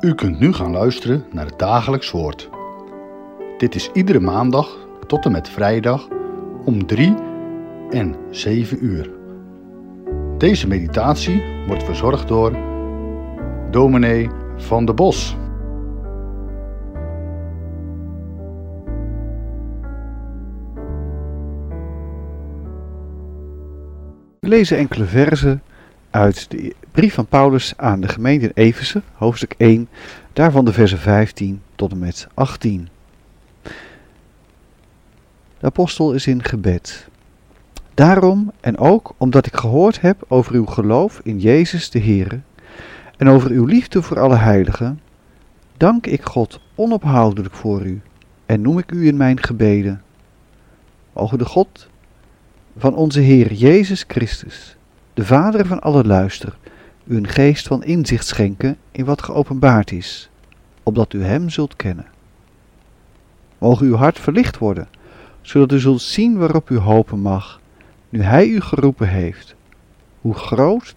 U kunt nu gaan luisteren naar het dagelijks woord. Dit is iedere maandag tot en met vrijdag om 3 en 7 uur. Deze meditatie wordt verzorgd door dominee van de Bos. We lezen enkele verzen uit de brief van Paulus aan de gemeente in Efeze, hoofdstuk 1, daarvan de versen 15 tot en met 18. De apostel is in gebed. Daarom en ook omdat ik gehoord heb over uw geloof in Jezus de Heer en over uw liefde voor alle heiligen, dank ik God onophoudelijk voor u en noem ik u in mijn gebeden. Mogen de God van onze Heer Jezus Christus, de Vader van alle luister, u een geest van inzicht schenken in wat geopenbaard is, opdat u Hem zult kennen. Mogen uw hart verlicht worden, zodat u zult zien waarop u hopen mag, nu Hij u geroepen heeft, hoe groot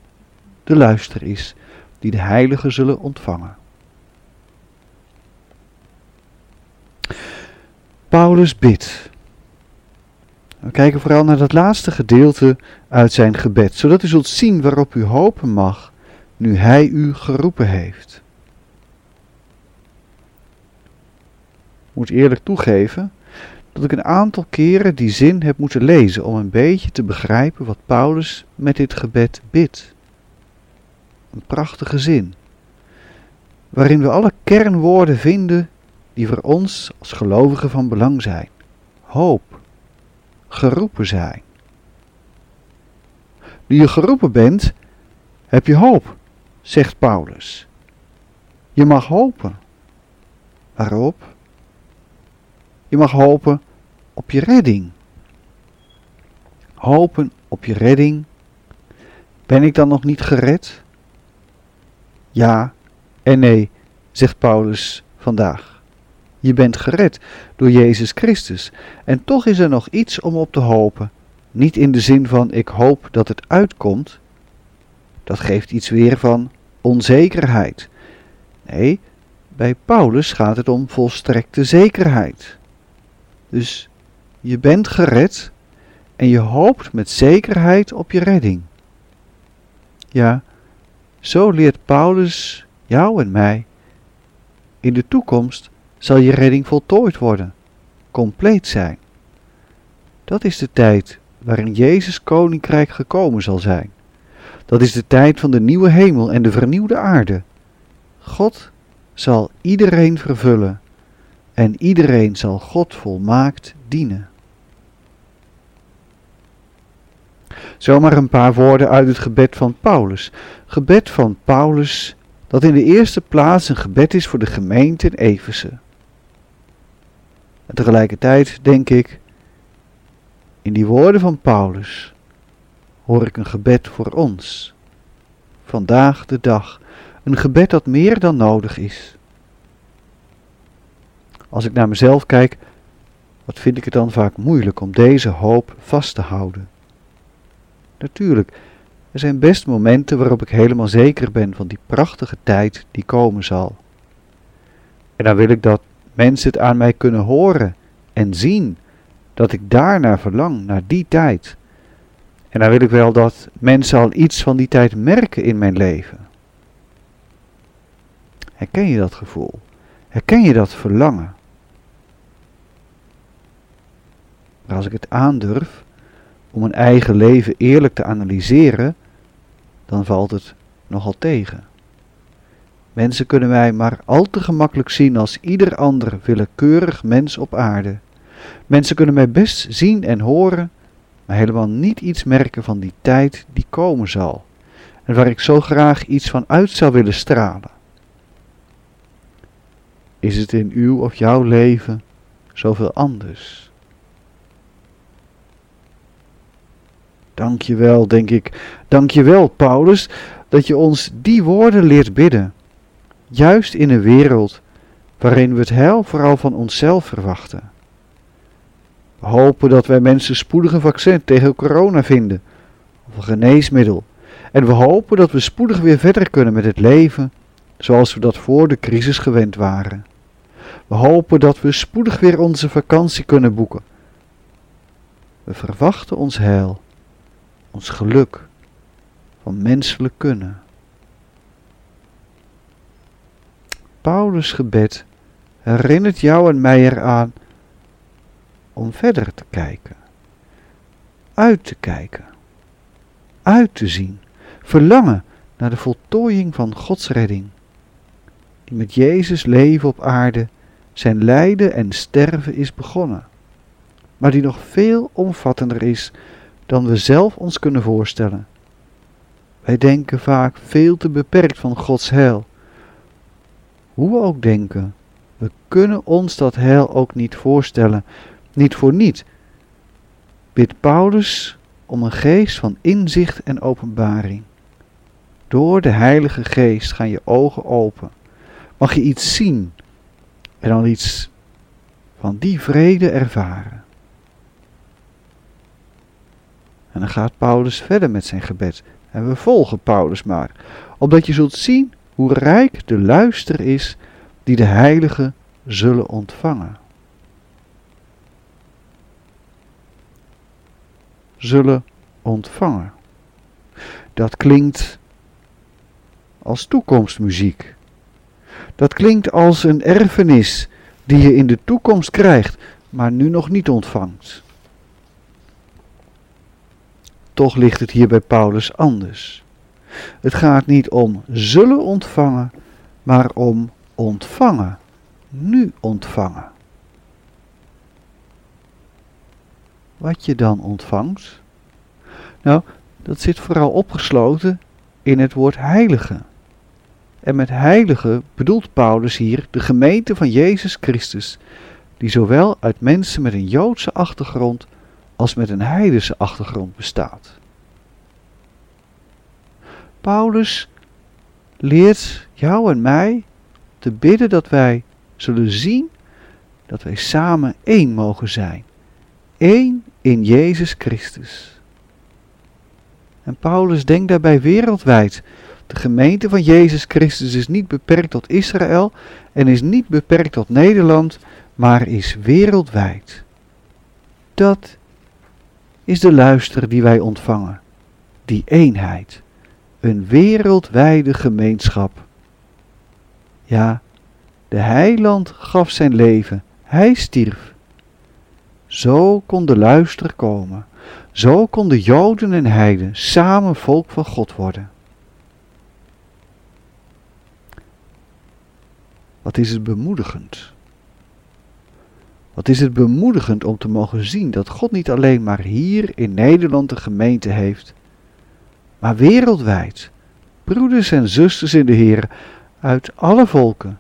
de luister is die de heiligen zullen ontvangen. Paulus bidt. We kijken vooral naar dat laatste gedeelte uit zijn gebed, zodat u zult zien waarop u hopen mag, nu Hij u geroepen heeft. Ik moet eerlijk toegeven dat ik een aantal keren die zin heb moeten lezen om een beetje te begrijpen wat Paulus met dit gebed bidt. Een prachtige zin, waarin we alle kernwoorden vinden die voor ons als gelovigen van belang zijn. Hoop, geroepen zijn. Nu je geroepen bent, heb je hoop, zegt Paulus. Je mag hopen. Waarop? Je mag hopen op je redding. Hopen op je redding. Ben ik dan nog niet gered? Ja en nee, zegt Paulus vandaag. Je bent gered door Jezus Christus. En toch is er nog iets om op te hopen. Niet in de zin van ik hoop dat het uitkomt. Dat geeft iets weer van onzekerheid. Nee, bij Paulus gaat het om volstrekte zekerheid. Dus je bent gered en je hoopt met zekerheid op je redding. Ja, zo leert Paulus jou en mij. In de toekomst zal je redding voltooid worden, compleet zijn. Dat is de tijd waarin Jezus koninkrijk gekomen zal zijn. Dat is de tijd van de nieuwe hemel en de vernieuwde aarde. God zal iedereen vervullen en iedereen zal God volmaakt dienen. Zomaar een paar woorden uit het gebed van Paulus. Gebed van Paulus dat in de eerste plaats een gebed is voor de gemeente in Efeze. Tegelijkertijd denk ik, in die woorden van Paulus hoor ik een gebed voor ons. Vandaag de dag, een gebed dat meer dan nodig is. Als ik naar mezelf kijk, wat vind ik het dan vaak moeilijk om deze hoop vast te houden. Natuurlijk, er zijn best momenten waarop ik helemaal zeker ben van die prachtige tijd die komen zal. En dan wil ik dat mensen het aan mij kunnen horen en zien dat ik daarnaar verlang, naar die tijd. En dan wil ik wel dat mensen al iets van die tijd merken in mijn leven. Herken je dat gevoel? Herken je dat verlangen? Maar als ik het aandurf om mijn eigen leven eerlijk te analyseren, dan valt het nogal tegen. Mensen kunnen mij maar al te gemakkelijk zien als ieder ander willekeurig mens op aarde. Mensen kunnen mij best zien en horen, maar helemaal niet iets merken van die tijd die komen zal en waar ik zo graag iets van uit zou willen stralen. Is het in uw of jouw leven zoveel anders? Dank je wel, denk ik. Dank je wel, Paulus, dat je ons die woorden leert bidden. Juist in een wereld waarin we het heil vooral van onszelf verwachten. We hopen dat wij mensen spoedig een vaccin tegen corona vinden, of een geneesmiddel. En we hopen dat we spoedig weer verder kunnen met het leven zoals we dat voor de crisis gewend waren. We hopen dat we spoedig weer onze vakantie kunnen boeken. We verwachten ons heil, ons geluk van menselijk kunnen. Paulus' gebed herinnert jou en mij eraan om verder te kijken, uit te kijken, uit te zien, verlangen naar de voltooiing van Gods redding, die met Jezus leven op aarde zijn lijden en sterven is begonnen, maar die nog veel omvattender is dan we zelf ons kunnen voorstellen. Wij denken vaak veel te beperkt van Gods heil. Hoe we ook denken, we kunnen ons dat heil ook niet voorstellen, niet voor niet. Bid Paulus om een geest van inzicht en openbaring. Door de Heilige Geest gaan je ogen open. Mag je iets zien en dan iets van die vrede ervaren. En dan gaat Paulus verder met zijn gebed. En we volgen Paulus maar, opdat je zult zien hoe rijk de luister is die de heiligen zullen ontvangen. Zullen ontvangen. Dat klinkt als toekomstmuziek. Dat klinkt als een erfenis die je in de toekomst krijgt, maar nu nog niet ontvangt. Toch ligt het hier bij Paulus anders. Het gaat niet om zullen ontvangen, maar om ontvangen, nu ontvangen. Wat je dan ontvangt? Nou, dat zit vooral opgesloten in het woord heilige. En met heilige bedoelt Paulus hier de gemeente van Jezus Christus, die zowel uit mensen met een Joodse achtergrond als met een heidense achtergrond bestaat. Paulus leert jou en mij te bidden dat wij zullen zien dat wij samen één mogen zijn. Eén in Jezus Christus. En Paulus denkt daarbij wereldwijd. De gemeente van Jezus Christus is niet beperkt tot Israël en is niet beperkt tot Nederland, maar is wereldwijd. Dat is de luister die wij ontvangen, die eenheid, een wereldwijde gemeenschap. Ja, de heiland gaf zijn leven, hij stierf. Zo kon de luister komen, zo konden Joden en Heiden samen volk van God worden. Wat is het bemoedigend? Wat is het bemoedigend om te mogen zien dat God niet alleen maar hier in Nederland een gemeente heeft, maar wereldwijd, broeders en zusters in de Heer uit alle volken,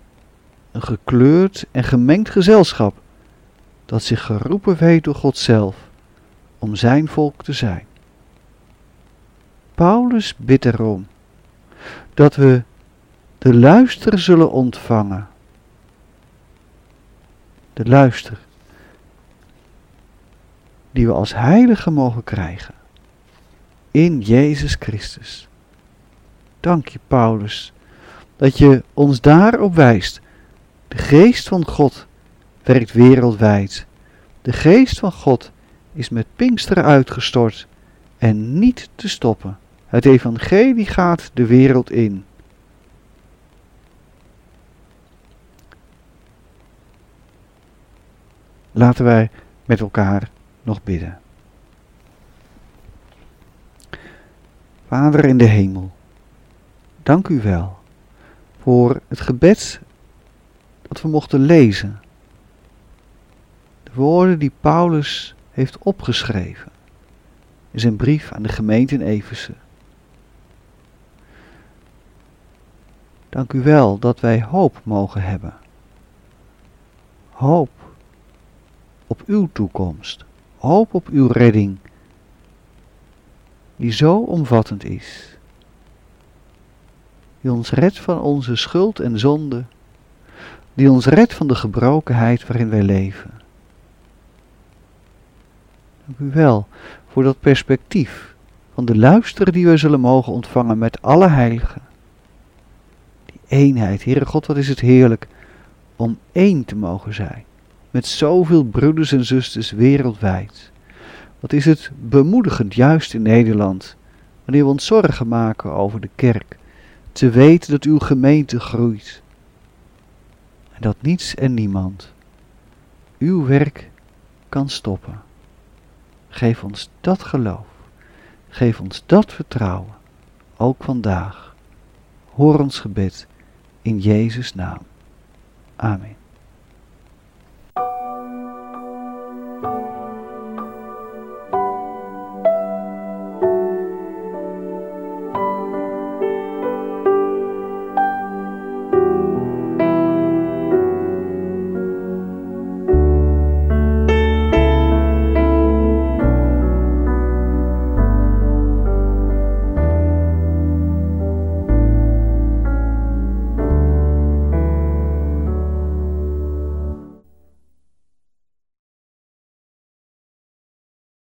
een gekleurd en gemengd gezelschap dat zich geroepen weet door God zelf om zijn volk te zijn. Paulus bidt erom dat we de luister zullen ontvangen. De luister die we als heilige mogen krijgen in Jezus Christus. Dank je, Paulus, dat je ons daarop wijst. De geest van God werkt wereldwijd. De geest van God is met Pinksteren uitgestort en niet te stoppen. Het evangelie gaat de wereld in. Laten wij met elkaar nog bidden. Vader in de hemel, dank u wel voor het gebed dat we mochten lezen. De woorden die Paulus heeft opgeschreven in zijn brief aan de gemeente in Efeze. Dank u wel dat wij hoop mogen hebben. Hoop op uw toekomst. Hoop op uw redding die zo omvattend is, die ons redt van onze schuld en zonde, die ons redt van de gebrokenheid waarin wij leven. Dank u wel voor dat perspectief van de luister die wij zullen mogen ontvangen met alle heiligen, die eenheid. Heere God, wat is het heerlijk om één te mogen zijn. Met zoveel broeders en zusters wereldwijd. Wat is het bemoedigend, juist in Nederland, wanneer we ons zorgen maken over de kerk. Te weten dat uw gemeente groeit. En dat niets en niemand uw werk kan stoppen. Geef ons dat geloof. Geef ons dat vertrouwen. Ook vandaag. Hoor ons gebed in Jezus' naam. Amen.